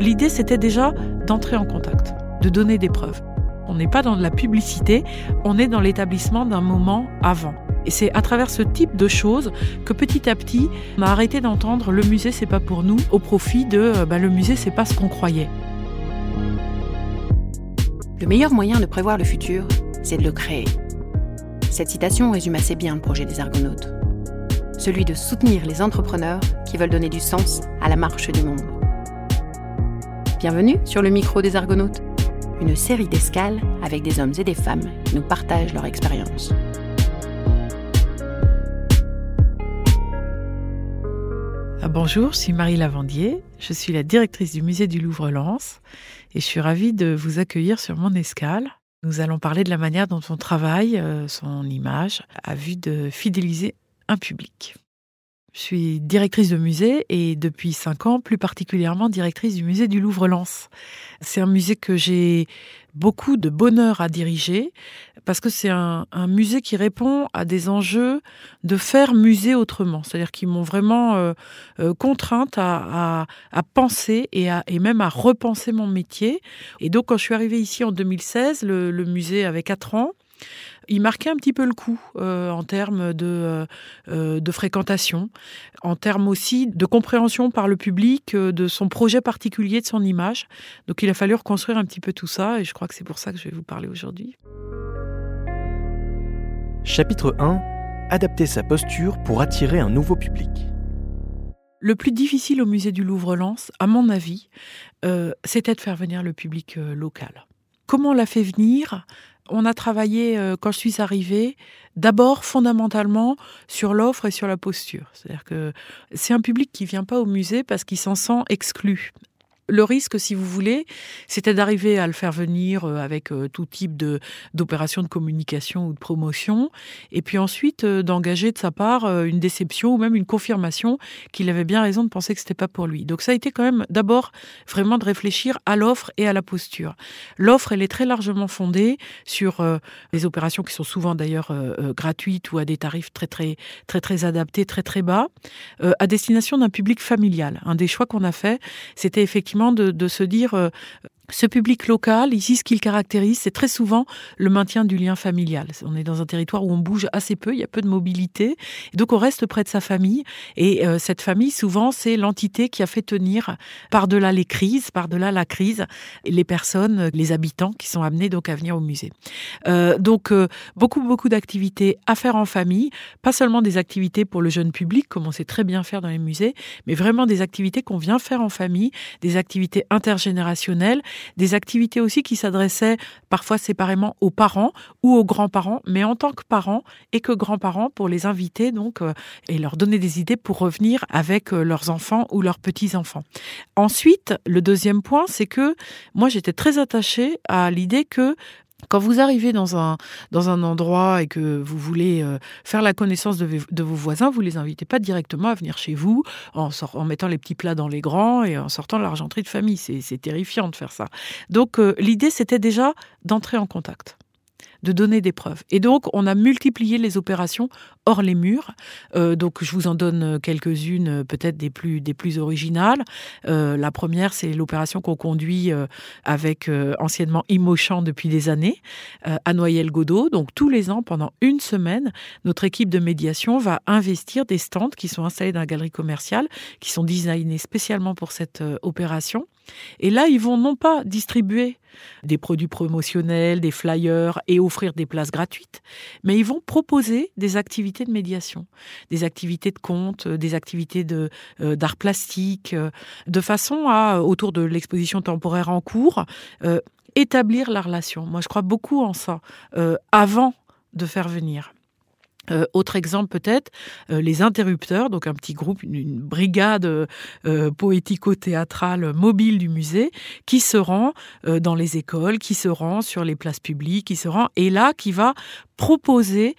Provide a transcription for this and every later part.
l'idée, c'était déjà d'entrer en contact, de donner des preuves. On n'est pas dans de la publicité, on est dans l'établissement d'un moment avant. Et c'est à travers ce type de choses que petit à petit, on a arrêté d'entendre le musée c'est pas pour nous au profit de bah, le musée c'est pas ce qu'on croyait. Le meilleur moyen de prévoir le futur, c'est de le créer. Cette citation résume assez bien le projet des Argonautes. Celui de soutenir les entrepreneurs qui veulent donner du sens à la marche du monde. Bienvenue sur le micro des Argonautes, une série d'escales avec des hommes et des femmes qui nous partagent leur expérience. Ah, bonjour, je suis Marie Lavandier, je suis la directrice du musée du Louvre-Lens et je suis ravie de vous accueillir sur mon escale. Nous allons parler de la manière dont on travaille euh, son image à vue de fidéliser un public. Je suis directrice de musée et depuis cinq ans, plus particulièrement directrice du musée du Louvre-Lens. C'est un musée que j'ai beaucoup de bonheur à diriger parce que c'est un, musée qui répond à des enjeux de faire musée autrement. C'est-à-dire qu'ils m'ont vraiment euh, euh, contrainte à, penser et, même à repenser mon métier. Et donc, quand je suis arrivée ici en 2016, le, le musée avait quatre ans il marquait un petit peu le coup euh, en termes de, euh, euh, de, fréquentation, en termes aussi de compréhension par le public de son projet particulier, de son image. Donc il a fallu reconstruire un petit peu tout ça et je crois que c'est pour ça que je vais vous parler aujourd'hui. Chapitre 1 Adapter sa posture pour attirer un nouveau public. Le plus difficile au musée du Louvre-Lens, à mon avis, c'était de faire venir le public local. Comment on l'a fait venir? On a travaillé, euh, quand je suis arrivée, d'abord fondamentalement sur l'offre et sur la posture. C'est-à-dire que c'est un public qui vient pas au musée parce qu'il s'en sent exclu le risque, si vous voulez, c'était d'arriver à le faire venir euh, avec euh, tout type de d'opérations de communication ou de promotion, et puis ensuite euh, d'engager de sa part une déception ou même une confirmation qu'il avait bien raison de penser que c'était pas pour lui. Donc ça a été quand même d'abord vraiment de réfléchir à l'offre et à la posture. L'offre, elle est très largement fondée sur des opérations qui sont souvent d'ailleurs gratuites ou à des tarifs très très très très adaptés, très très bas, à destination d'un public familial. Un des choix qu'on a fait, c'était effectivement de, se dire euh, ce public local, ici, ce qu'il caractérise, c'est très souvent le maintien du lien familial. On est dans un territoire où on bouge assez peu, il y a peu de mobilité, donc on reste près de sa famille. Et euh, cette famille, souvent, c'est l'entité qui a fait tenir par-delà les crises, par-delà la crise, les personnes, les habitants qui sont amenés donc à venir au musée. Euh, donc euh, beaucoup, beaucoup d'activités à faire en famille, pas seulement des activités pour le jeune public, comme on sait très bien faire dans les musées, mais vraiment des activités qu'on vient faire en famille, des activités intergénérationnelles des activités aussi qui s'adressaient parfois séparément aux parents ou aux grands-parents, mais en tant que parents et que grands-parents pour les inviter donc euh, et leur donner des idées pour revenir avec euh, leurs enfants ou leurs petits-enfants. Ensuite, le deuxième point, c'est que moi j'étais très attachée à l'idée que quand vous arrivez dans un, dans un endroit et que vous voulez euh, faire la connaissance de, vos voisins, vous les invitez pas directement à venir chez vous en, en mettant les petits plats dans les grands et en sortant l'argenterie de famille. C'est terrifiant de faire ça. Donc euh, l'idée, c'était déjà d'entrer en contact de donner des preuves. Et donc, on a multiplié les opérations hors les murs. Euh, donc, je vous en donne quelques-unes, euh, peut-être des plus, originales. Euh, la première, c'est l'opération qu'on conduit avec anciennement Imochamp depuis des années, à Noyel-Godot. Donc, tous les ans, pendant une semaine, notre équipe de médiation va investir des stands qui sont installés dans la galerie commerciale, qui sont designés spécialement pour cette opération. Et là, ils vont non pas distribuer des produits promotionnels, des flyers et offrir des places gratuites, mais ils vont proposer des activités de médiation, des activités de compte, euh, des activités de euh, d'art plastique, euh, de façon à, autour de l'exposition temporaire en cours, établir la relation. Moi, je crois beaucoup en ça, avant de faire venir. Euh, autre exemple peut-être, euh, les interrupteurs, donc un petit groupe, une, brigade euh, poético-théâtrale mobile du musée, qui se rend dans les écoles, qui se rend sur les places publiques, qui se rend, et là qui va proposer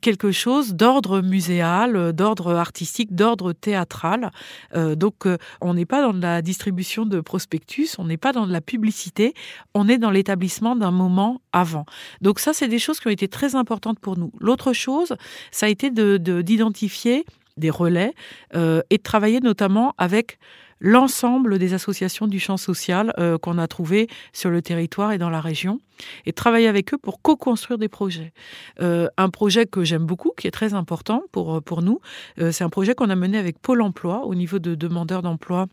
quelque chose d'ordre muséal, d'ordre artistique, d'ordre théâtral. donc on n'est pas dans la distribution de prospectus, on n'est pas dans de la publicité, on est dans l'établissement d'un moment avant. Donc ça, c'est des choses qui ont été très importantes pour nous. L'autre chose, ça a été d'identifier de, des relais euh, et de travailler notamment avec l'ensemble des associations du champ social qu'on a trouvées sur le territoire et dans la région et travailler avec eux pour co-construire des projets. un projet que j'aime beaucoup, qui est très important pour, pour nous, c'est un projet qu'on a mené avec Pôle Emploi au niveau de demandeurs d'emploi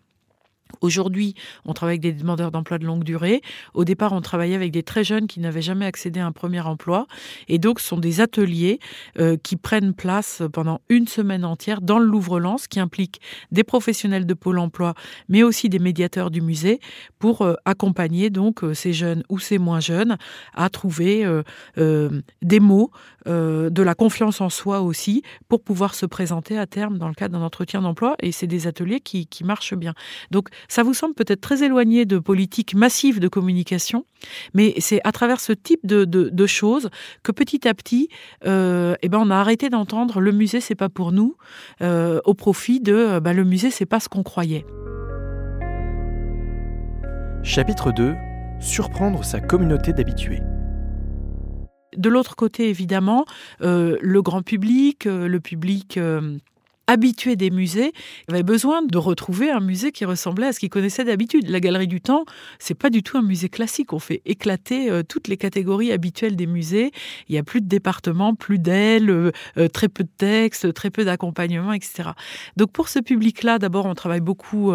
Aujourd'hui, on travaille avec des demandeurs d'emploi de longue durée. Au départ, on travaillait avec des très jeunes qui n'avaient jamais accédé à un premier emploi. Et donc, ce sont des ateliers euh, qui prennent place pendant une semaine entière dans le Louvre-Lens, qui implique des professionnels de Pôle emploi, mais aussi des médiateurs du musée, pour euh, accompagner donc euh, ces jeunes ou ces moins jeunes à trouver des mots, de la confiance en soi aussi, pour pouvoir se présenter à terme dans le cadre d'un entretien d'emploi. Et c'est des ateliers qui, qui marchent bien. Donc, ça vous semble peut-être très éloigné de politiques massives de communication, mais c'est à travers ce type de, choses que petit à petit, euh, eh ben on a arrêté d'entendre le musée c'est pas pour nous, euh, au profit de ben, le musée c'est pas ce qu'on croyait. Chapitre 2 Surprendre sa communauté d'habitués. De l'autre côté, évidemment, le grand public, le public habitué des musées avait besoin de retrouver un musée qui ressemblait à ce qu'il connaissait d'habitude. La Galerie du Temps, c'est pas du tout un musée classique. On fait éclater euh, toutes les catégories habituelles des musées. Il y a plus de départements, plus d'ailes, euh, euh, très peu de textes, très peu d'accompagnement, etc. Donc pour ce public-là, d'abord, on travaille beaucoup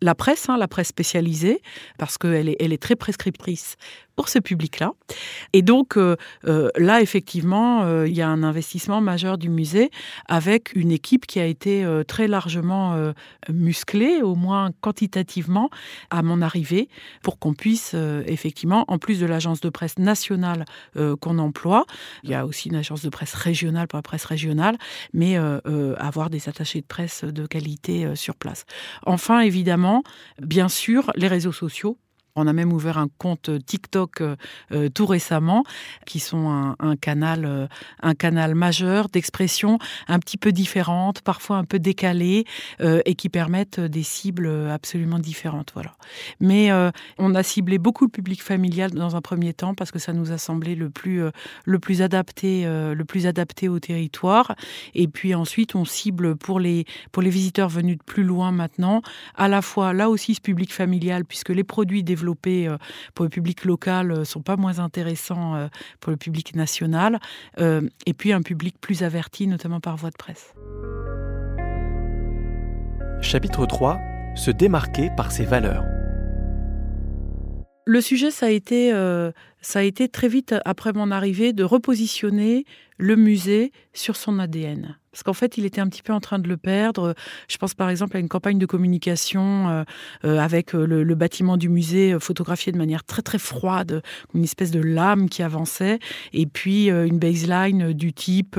la presse, hein, la presse spécialisée, parce qu'elle est, elle est très prescriptrice pour ce public-là. Et donc euh, euh, là, effectivement, euh, il y a un investissement majeur du musée avec une équipe qui a été très largement musclée, au moins quantitativement, à mon arrivée, pour qu'on puisse effectivement, en plus de l'agence de presse nationale qu'on emploie, il y a aussi une agence de presse régionale pour la presse régionale, mais avoir des attachés de presse de qualité sur place. Enfin, évidemment, bien sûr, les réseaux sociaux on a même ouvert un compte TikTok euh, euh, tout récemment, qui sont un, canal, euh, un canal majeur d'expression un petit peu différente, parfois un peu décalée, et qui permettent des cibles absolument différentes. Voilà. Mais on a ciblé beaucoup le public familial dans un premier temps parce que ça nous a semblé le plus, le plus adapté, le plus adapté au territoire. Et puis ensuite, on cible pour les, pour les visiteurs venus de plus loin maintenant, à la fois là aussi ce public familial, puisque les produits développés euh, pour le public local euh, sont pas moins intéressants euh, pour le public national, et puis un public plus averti, notamment par voie de presse. Chapitre 3 Se démarquer par ses valeurs. Le sujet, ça a été, ça a été très vite après mon arrivée de repositionner le musée sur son ADN. Parce qu'en fait, il était un petit peu en train de le perdre. Je pense par exemple à une campagne de communication euh, euh, avec euh, le, bâtiment du musée photographié de manière très très froide, une espèce de lame qui avançait, et puis une baseline du type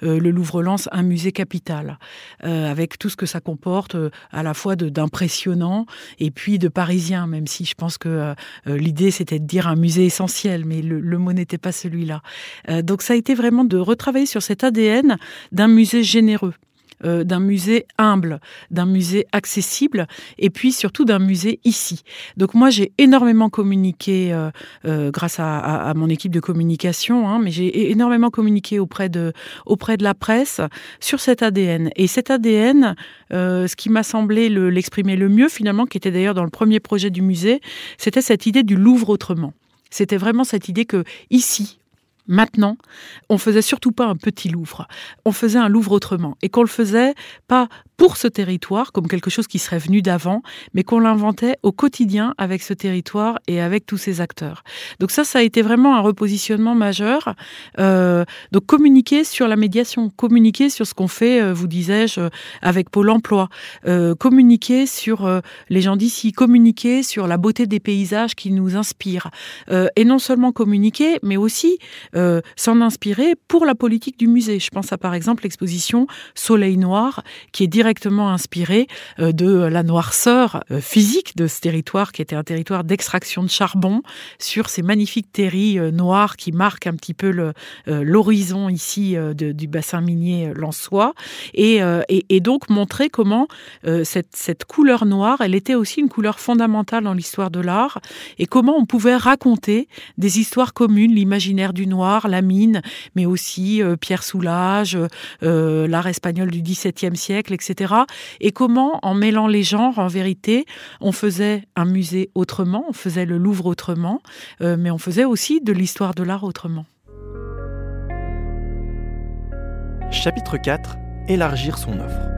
le Louvre-Lens, un musée capital, avec tout ce que ça comporte à la fois d'impressionnant et puis de parisien, même si je pense que l'idée c'était de dire un musée essentiel, mais le, le mot n'était pas celui-là. donc ça a été vraiment de retravailler sur cet ADN d'un musée généreux. Euh, d'un musée humble, d'un musée accessible, et puis surtout d'un musée ici. Donc moi j'ai énormément communiqué euh, euh, grâce à, mon équipe de communication, hein, mais j'ai énormément communiqué auprès de auprès de la presse sur cet ADN. Et cet ADN, ce qui m'a semblé l'exprimer le mieux finalement, qui était d'ailleurs dans le premier projet du musée, c'était cette idée du Louvre autrement. C'était vraiment cette idée que ici, Maintenant, on faisait surtout pas un petit Louvre, on faisait un Louvre autrement, et qu'on le faisait pas pour ce territoire, comme quelque chose qui serait venu d'avant, mais qu'on l'inventait au quotidien avec ce territoire et avec tous ces acteurs. Donc ça, ça a été vraiment un repositionnement majeur. Euh, donc communiquer sur la médiation, communiquer sur ce qu'on fait, euh, vous disais-je, avec Pôle Emploi, euh, communiquer sur euh, les gens d'ici, communiquer sur la beauté des paysages qui nous inspirent, euh, et non seulement communiquer, mais aussi s'en inspirer pour la politique du musée. Je pense à par exemple l'exposition Soleil Noir, qui est directement directement inspiré euh, de la noirceur euh, physique de ce territoire qui était un territoire d'extraction de charbon sur ces magnifiques terris euh, noirs qui marquent un petit peu l'horizon ici du bassin minier lensois et, et, donc montrer comment cette, cette couleur noire, elle était aussi une couleur fondamentale dans l'histoire de l'art et comment on pouvait raconter des histoires communes, l'imaginaire du noir, la mine, mais aussi Pierre Soulages, l'art espagnol du XVIIe siècle, etc. Et comment, en mêlant les genres, en vérité, on faisait un musée autrement, on faisait le Louvre autrement, mais on faisait aussi de l'histoire de l'art autrement. Chapitre 4 Élargir son offre.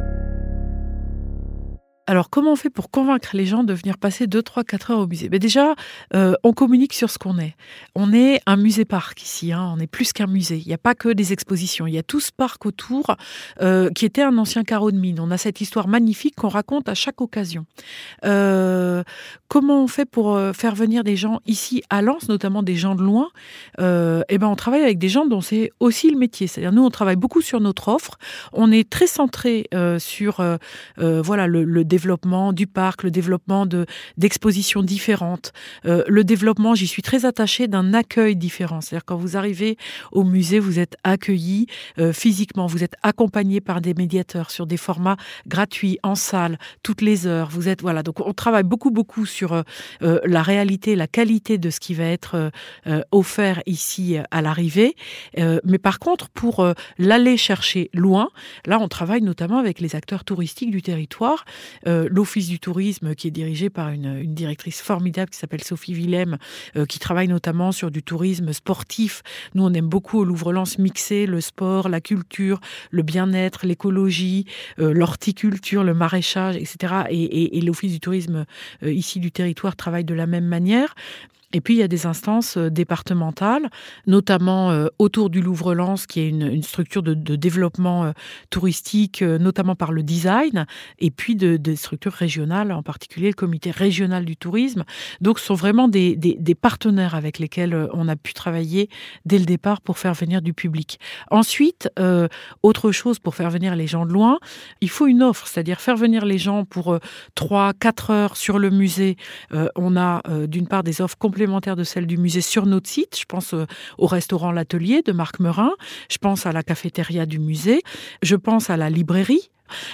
Alors, comment on fait pour convaincre les gens de venir passer 2, 3, 4 heures au musée? Ben Déjà, euh, on communique sur ce qu'on est. On est un musée-parc ici, hein. on est plus qu'un musée. Il n'y a pas que des expositions, il y a tout ce parc autour euh, qui était un ancien carreau de mine. On a cette histoire magnifique qu'on raconte à chaque occasion. Euh, comment on fait pour faire venir des gens ici à Lens, notamment des gens de loin Eh ben, on travaille avec des gens dont c'est aussi le métier. C'est-à-dire, nous, on travaille beaucoup sur notre offre. On est très centré sur voilà, le, développement du parc, le développement de d'expositions différentes, euh, le développement, j'y suis très attachée, d'un accueil différent. C'est-à-dire quand vous arrivez au musée, vous êtes accueilli euh, physiquement, vous êtes accompagné par des médiateurs sur des formats gratuits en salle toutes les heures. Vous êtes voilà, donc on travaille beaucoup beaucoup sur euh, la réalité, la qualité de ce qui va être offert ici à l'arrivée. mais par contre, pour l'aller chercher loin, là on travaille notamment avec les acteurs touristiques du territoire euh, l'Office du tourisme, qui est dirigé par une, directrice formidable qui s'appelle Sophie Willem, euh, qui travaille notamment sur du tourisme sportif. Nous, on aime beaucoup au Louvre-Lens mixer le sport, la culture, le bien-être, l'écologie, euh, l'horticulture, le maraîchage, etc. et l'Office du tourisme ici du territoire travaille de la même manière. Et puis il y a des instances euh, départementales, notamment euh, autour du Louvre-Lens, qui est une, structure de, développement euh, touristique, notamment par le design, et puis de, des structures régionales, en particulier le comité régional du tourisme. Donc ce sont vraiment des, partenaires avec lesquels on a pu travailler dès le départ pour faire venir du public. Ensuite, autre chose pour faire venir les gens de loin, il faut une offre, c'est-à-dire faire venir les gens pour 3-4 heures sur le musée. on a d'une part des offres de celle du musée sur notre site. Je pense euh, au restaurant L'Atelier de Marc Merin. Je pense à la cafétéria du musée. Je pense à la librairie.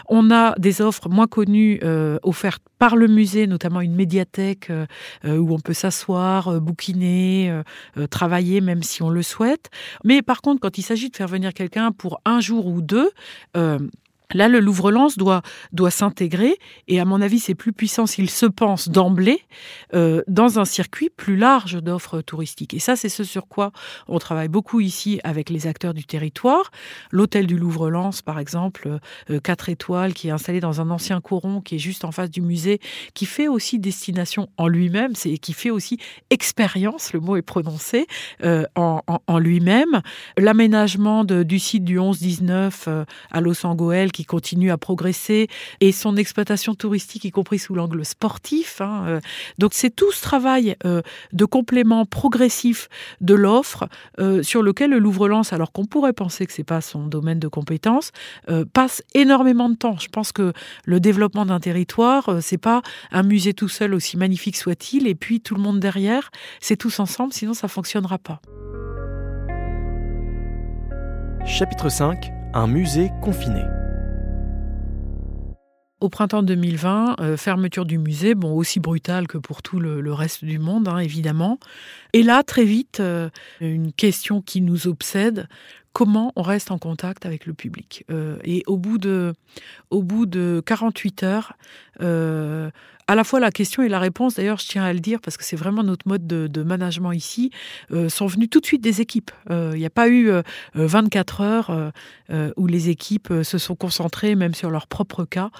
On a des offres moins connues euh, offertes par le musée, notamment une médiathèque euh, où on peut s'asseoir, bouquiner, travailler même si on le souhaite. Mais par contre, quand il s'agit de faire venir quelqu'un pour un jour ou deux, Là, le Louvre-Lens doit, doit s'intégrer, et à mon avis, c'est plus puissant s'il se pense d'emblée euh, dans un circuit plus large d'offres touristiques. Et ça, c'est ce sur quoi on travaille beaucoup ici avec les acteurs du territoire. L'hôtel du Louvre-Lens, par exemple, 4 euh, étoiles, qui est installé dans un ancien coron qui est juste en face du musée, qui fait aussi destination en lui-même, c'est qui fait aussi expérience, le mot est prononcé, euh, en, en, lui-même. L'aménagement du site du 11-19 à Los Angeles, qui continue à progresser et son exploitation touristique, y compris sous l'angle sportif. Hein, euh. Donc c'est tout ce travail euh, de complément progressif de l'offre euh, sur lequel le Louvre-Lens, alors qu'on pourrait penser que c'est pas son domaine de compétence, passe énormément de temps. Je pense que le développement d'un territoire, c'est pas un musée tout seul, aussi magnifique soit-il, et puis tout le monde derrière. C'est tous ensemble, sinon ça fonctionnera pas. Chapitre 5 Un musée confiné. Au printemps 2020, euh, fermeture du musée, bon aussi brutale que pour tout le, reste du monde, hein, évidemment. Et là, très vite, euh, une question qui nous obsède comment on reste en contact avec le public? Euh, et au bout de, au bout de 48 heures, à la fois la question et la réponse, d'ailleurs je tiens à le dire parce que c'est vraiment notre mode de, management ici, euh, sont venus tout de suite des équipes. Il n'y a pas eu 24 heures où les équipes se sont concentrées même sur leur propre cas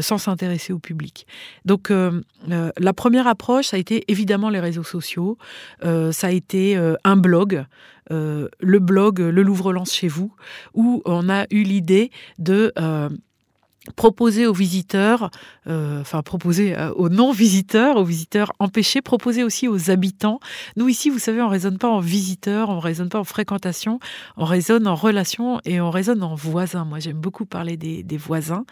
sans s'intéresser au public. Donc la première approche, ça a été évidemment les réseaux sociaux, ça a été un blog. Euh, le blog Le Louvre-Lens chez vous, où on a eu l'idée de euh, proposer aux visiteurs, euh, enfin proposer euh, aux non-visiteurs, aux visiteurs empêchés, proposer aussi aux habitants. Nous ici, vous savez, on raisonne pas en visiteurs, on raisonne pas en fréquentation, on raisonne en relation et on raisonne en voisins. Moi, j'aime beaucoup parler des, voisins.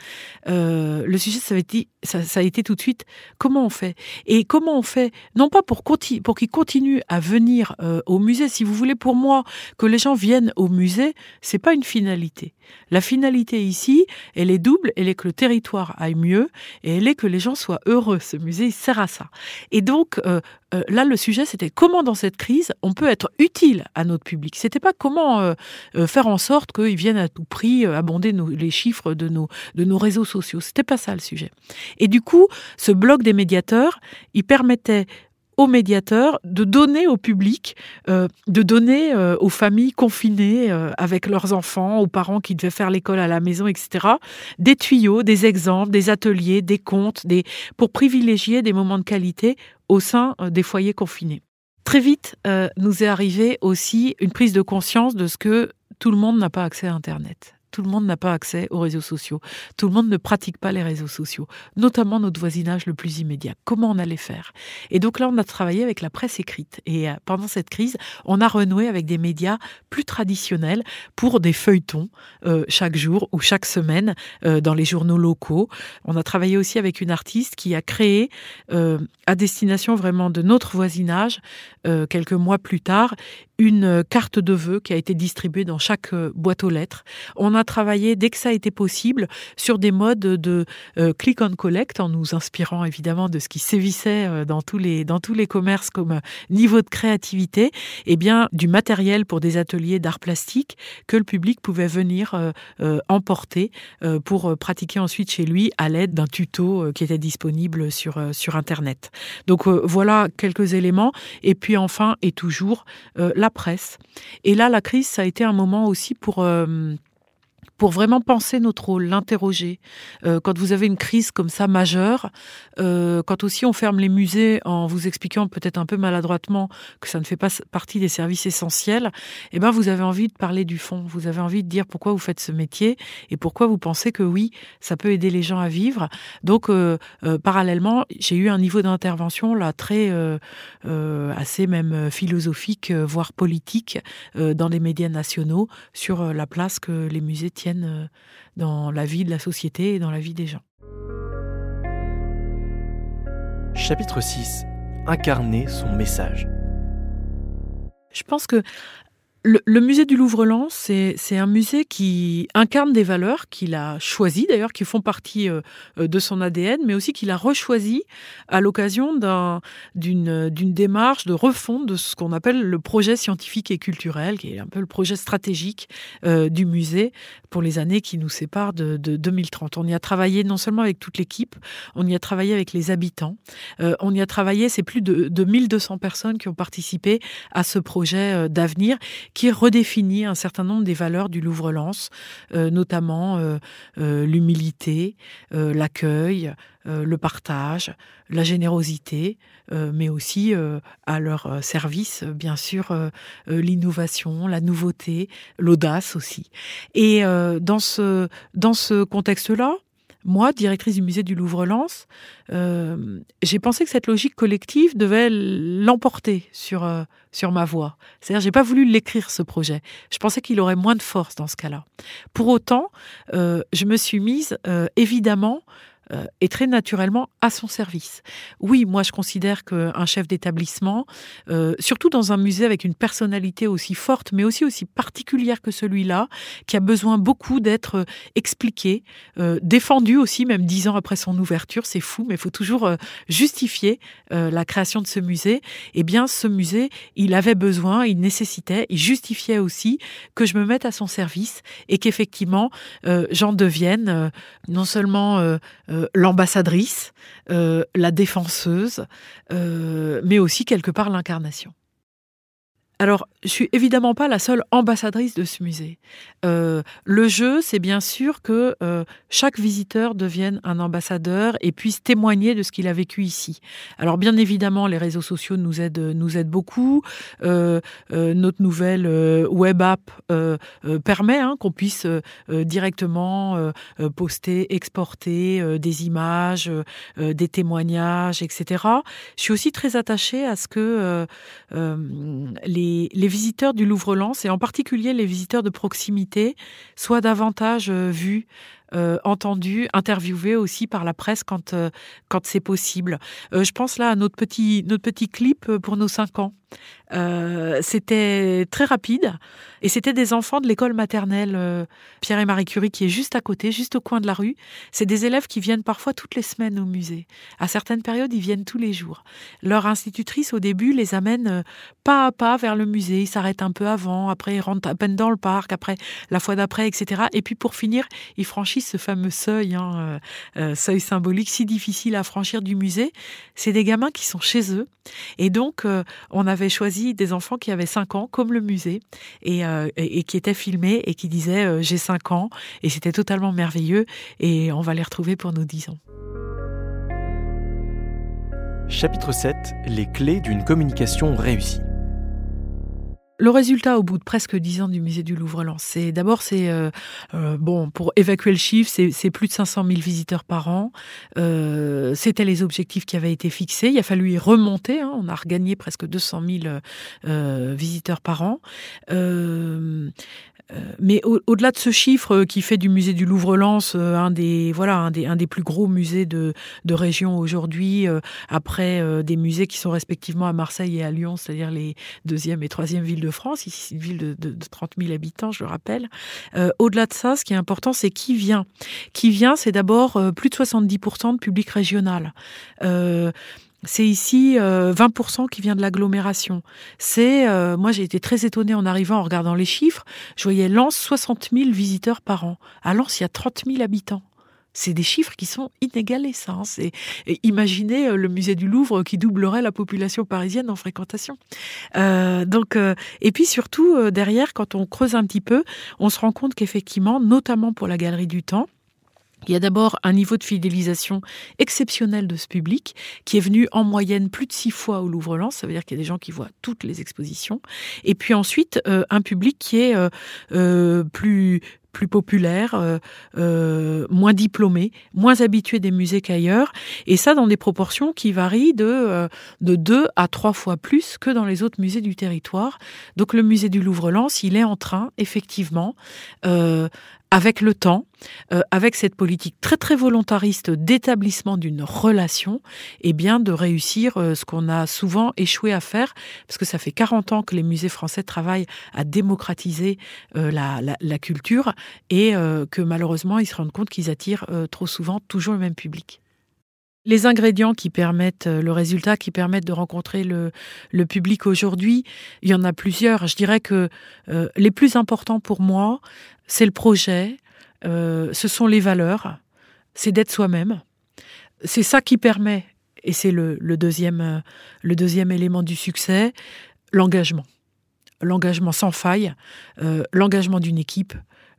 Euh, le sujet, ça a, été, ça, a été tout de suite comment on fait? Et comment on fait, non pas pour, pour qu'ils continuent à venir au musée. Si vous voulez, pour moi, que les gens viennent au musée, c'est pas une finalité. La finalité ici, elle est double est que le territoire aille mieux et elle est que les gens soient heureux. Ce musée, sert à ça. Et donc, euh, euh, là, le sujet, c'était comment dans cette crise, on peut être utile à notre public? C'était pas comment euh, faire en sorte qu'ils viennent à tout prix abonder les chiffres de nos, de nos réseaux sociaux. C'était pas ça le sujet. Et du coup, ce blog des médiateurs, il permettait aux médiateurs de donner au public, euh, de donner euh, aux familles confinées euh, avec leurs enfants, aux parents qui devaient faire l'école à la maison, etc., des tuyaux, des exemples, des ateliers, des comptes, des... pour privilégier des moments de qualité au sein des foyers confinés. Très vite, nous est arrivé aussi une prise de conscience de ce que tout le monde n'a pas accès à Internet. Tout le monde n'a pas accès aux réseaux sociaux. Tout le monde ne pratique pas les réseaux sociaux, notamment notre voisinage le plus immédiat. Comment on allait faire? Et donc là, on a travaillé avec la presse écrite. Et euh, pendant cette crise, on a renoué avec des médias plus traditionnels pour des feuilletons euh, chaque jour ou chaque semaine euh, dans les journaux locaux. On a travaillé aussi avec une artiste qui a créé, à destination vraiment de notre voisinage, quelques mois plus tard, une carte de vœux qui a été distribuée dans chaque boîte aux lettres. On a travaillé dès que ça a été possible sur des modes de euh, click on collect en nous inspirant évidemment de ce qui sévissait euh, dans tous les dans tous les commerces comme euh, niveau de créativité et eh bien du matériel pour des ateliers d'art plastique que le public pouvait venir emporter pour pratiquer ensuite chez lui à l'aide d'un tuto qui était disponible sur sur internet. Donc voilà quelques éléments et puis enfin et toujours la presse. Et là la crise ça a été un moment aussi pour pour vraiment penser notre rôle, l'interroger. Euh, quand vous avez une crise comme ça majeure, euh, quand aussi on ferme les musées en vous expliquant peut-être un peu maladroitement que ça ne fait pas partie des services essentiels, eh ben vous avez envie de parler du fond. Vous avez envie de dire pourquoi vous faites ce métier et pourquoi vous pensez que oui, ça peut aider les gens à vivre. Donc euh, parallèlement, j'ai eu un niveau d'intervention là très assez même philosophique, voire politique, dans les médias nationaux sur la place que les musées tiennent euh, dans la vie de la société et dans la vie des gens. Chapitre 6. Incarner son message. Je pense que le, musée du Louvre-Lens, c'est un musée qui incarne des valeurs qu'il a choisies, d'ailleurs, qui font partie euh, euh, de son ADN, mais aussi qu'il a rechoisies à l'occasion d'une démarche de refonte de ce qu'on appelle le projet scientifique et culturel, qui est un peu le projet stratégique euh, du musée pour les années qui nous séparent de, 2030. On y a travaillé non seulement avec toute l'équipe, on y a travaillé avec les habitants, on y a travaillé, c'est plus de, de 1200 personnes qui ont participé à ce projet d'avenir qui redéfinit un certain nombre des valeurs du Louvre-Lens, euh, notamment euh, euh, l'humilité, l'accueil, le partage, la générosité, mais aussi à leur service, bien sûr, l'innovation, la nouveauté, l'audace aussi. Et dans ce, dans ce contexte-là, moi, directrice du musée du Louvre-Lens, euh, j'ai pensé que cette logique collective devait l'emporter sur, euh, sur ma voix. C'est-à-dire, j'ai pas voulu l'écrire ce projet. Je pensais qu'il aurait moins de force dans ce cas-là. Pour autant, euh, je me suis mise évidemment euh, est très naturellement à son service. Oui, moi je considère qu'un chef d'établissement, euh, surtout dans un musée avec une personnalité aussi forte, mais aussi aussi particulière que celui-là, qui a besoin beaucoup d'être euh, expliqué, défendu aussi, même dix ans après son ouverture, c'est fou, mais il faut toujours justifier la création de ce musée. Eh bien, ce musée, il avait besoin, il nécessitait, il justifiait aussi que je me mette à son service et qu'effectivement, j'en devienne non seulement euh, l'ambassadrice, euh, la défenseuse, euh, mais aussi quelque part l'incarnation. Alors, je suis évidemment pas la seule ambassadrice de ce musée. Euh, le jeu, c'est bien sûr que euh, chaque visiteur devienne un ambassadeur et puisse témoigner de ce qu'il a vécu ici. Alors, bien évidemment, les réseaux sociaux nous aident, beaucoup. Euh, notre nouvelle web app permet hein, qu'on puisse directement poster, exporter des images, des témoignages, etc. Je suis aussi très attachée à ce que les les, visiteurs du Louvre-Lens, et en particulier les visiteurs de proximité, soient davantage euh, vus, euh, entendus, interviewés aussi par la presse quand, euh, quand c'est possible. je pense là à notre petit, notre petit clip pour nos cinq ans. Euh, c'était très rapide. Et c'était des enfants de l'école maternelle euh, Pierre et Marie Curie qui est juste à côté, juste au coin de la rue. C'est des élèves qui viennent parfois toutes les semaines au musée. À certaines périodes, ils viennent tous les jours. Leur institutrice, au début, les amène euh, pas à pas vers le musée. Ils s'arrêtent un peu avant, après ils rentrent à peine dans le parc, après la fois d'après, etc. Et puis pour finir, ils franchissent ce fameux seuil, hein, seuil symbolique si difficile à franchir du musée. C'est des gamins qui sont chez eux. Et donc, on avait choisi des enfants qui avaient 5 ans, comme le musée. Et euh, et, qui était filmé et qui disait euh, j'ai 5 ans et c'était totalement merveilleux et on va les retrouver pour nos 10 ans. Chapitre 7 Les clés d'une communication réussie. Le résultat au bout de presque dix ans du musée du Louvre-Lens, c'est d'abord c'est euh, bon pour évacuer le chiffre, c'est plus de 500 000 visiteurs par an. C'était les objectifs qui avaient été fixés. Il a fallu y remonter. Hein. On a regagné presque 200 000 visiteurs par an. Euh, mais au-delà de ce chiffre euh, qui fait du musée du Louvre-Lens euh, un des voilà un des, un des plus gros musées de, de région aujourd'hui, après des musées qui sont respectivement à Marseille et à Lyon, c'est-à-dire les deuxième et troisième villes de France. Ici, une ville de, de, 30 000 habitants, je le rappelle. au-delà de ça, ce qui est important, c'est qui vient. Qui vient, c'est d'abord plus de 70% de public régional. C'est ici 20% euh, qui vient de l'agglomération. C'est, euh, moi j'ai été très étonnée en arrivant en regardant les chiffres. Je voyais Lens 60 000 visiteurs par an. À Lens, il y a 30 000 habitants. C'est des chiffres qui sont inégalés, ça. Hein. C'est imaginez euh, le musée du Louvre qui doublerait la population parisienne en fréquentation. donc, et puis surtout derrière, quand on creuse un petit peu, on se rend compte qu'effectivement, notamment pour la Galerie du Temps, il y a d'abord un niveau de fidélisation exceptionnel de ce public qui est venu en moyenne plus de six fois au Louvre-Lens. Ça veut dire qu'il y a des gens qui voient toutes les expositions. Et puis ensuite, euh, un public qui est euh, euh, plus plus populaire, moins diplômé, moins habitué des musées qu'ailleurs, et ça dans des proportions qui varient de, de deux à trois fois plus que dans les autres musées du territoire. Donc le musée du Louvre-Lens, il est en train, effectivement, avec le temps, euh, avec cette politique très très volontariste d'établissement d'une relation, et eh bien de réussir euh, ce qu'on a souvent échoué à faire, parce que ça fait 40 ans que les musées français travaillent à démocratiser euh, la, la, culture, et que malheureusement ils se rendent compte qu'ils attirent trop souvent toujours le même public. Les ingrédients qui permettent le résultat, qui permettent de rencontrer le, public aujourd'hui, il y en a plusieurs. Je dirais que les plus importants pour moi, c'est le projet, euh, ce sont les valeurs, c'est d'être soi-même. C'est ça qui permet, et c'est le, deuxième, euh, le deuxième élément du succès, l'engagement. L'engagement sans faille, euh, l'engagement d'une équipe,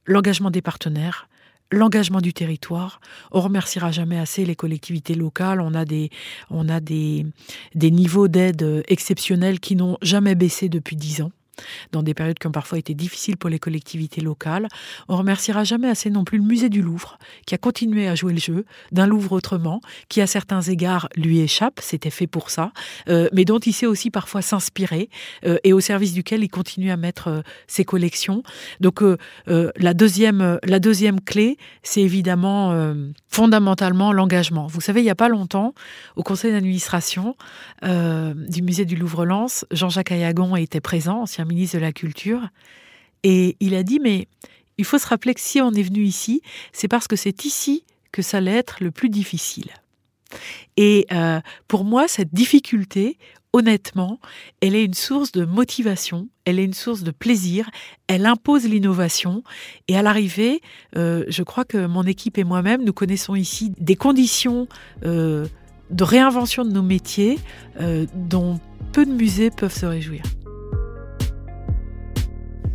l'engagement des partenaires, l'engagement du territoire. On remerciera jamais assez les collectivités locales. On a des, on a des, des niveaux d'aide exceptionnels qui n'ont jamais baissé depuis dix ans dans des périodes qui ont parfois été difficiles pour les collectivités locales. On remerciera jamais assez non plus le musée du Louvre, qui a continué à jouer le jeu d'un Louvre autrement, qui à certains égards lui échappe, c'était fait pour ça, euh, mais dont il sait aussi parfois s'inspirer euh, et au service duquel il continue à mettre euh, ses collections. Donc la deuxième, la deuxième clé, c'est évidemment fondamentalement l'engagement. Vous savez, il n'y a pas longtemps, au conseil d'administration du musée du Louvre-Lens, Jean-Jacques Ayagon était présent, ministre de la Culture, et il a dit, mais il faut se rappeler que si on est venu ici, c'est parce que c'est ici que ça allait être le plus difficile. Et euh, pour moi, cette difficulté, honnêtement, elle est une source de motivation, elle est une source de plaisir, elle impose l'innovation. Et à l'arrivée, euh, je crois que mon équipe et moi-même, nous connaissons ici des conditions euh, de réinvention de nos métiers dont peu de musées peuvent se réjouir.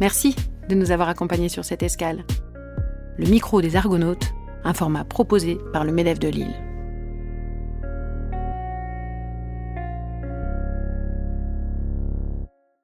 Merci de nous avoir accompagnés sur cette escale. Le micro des Argonautes, un format proposé par le MEDEF de Lille.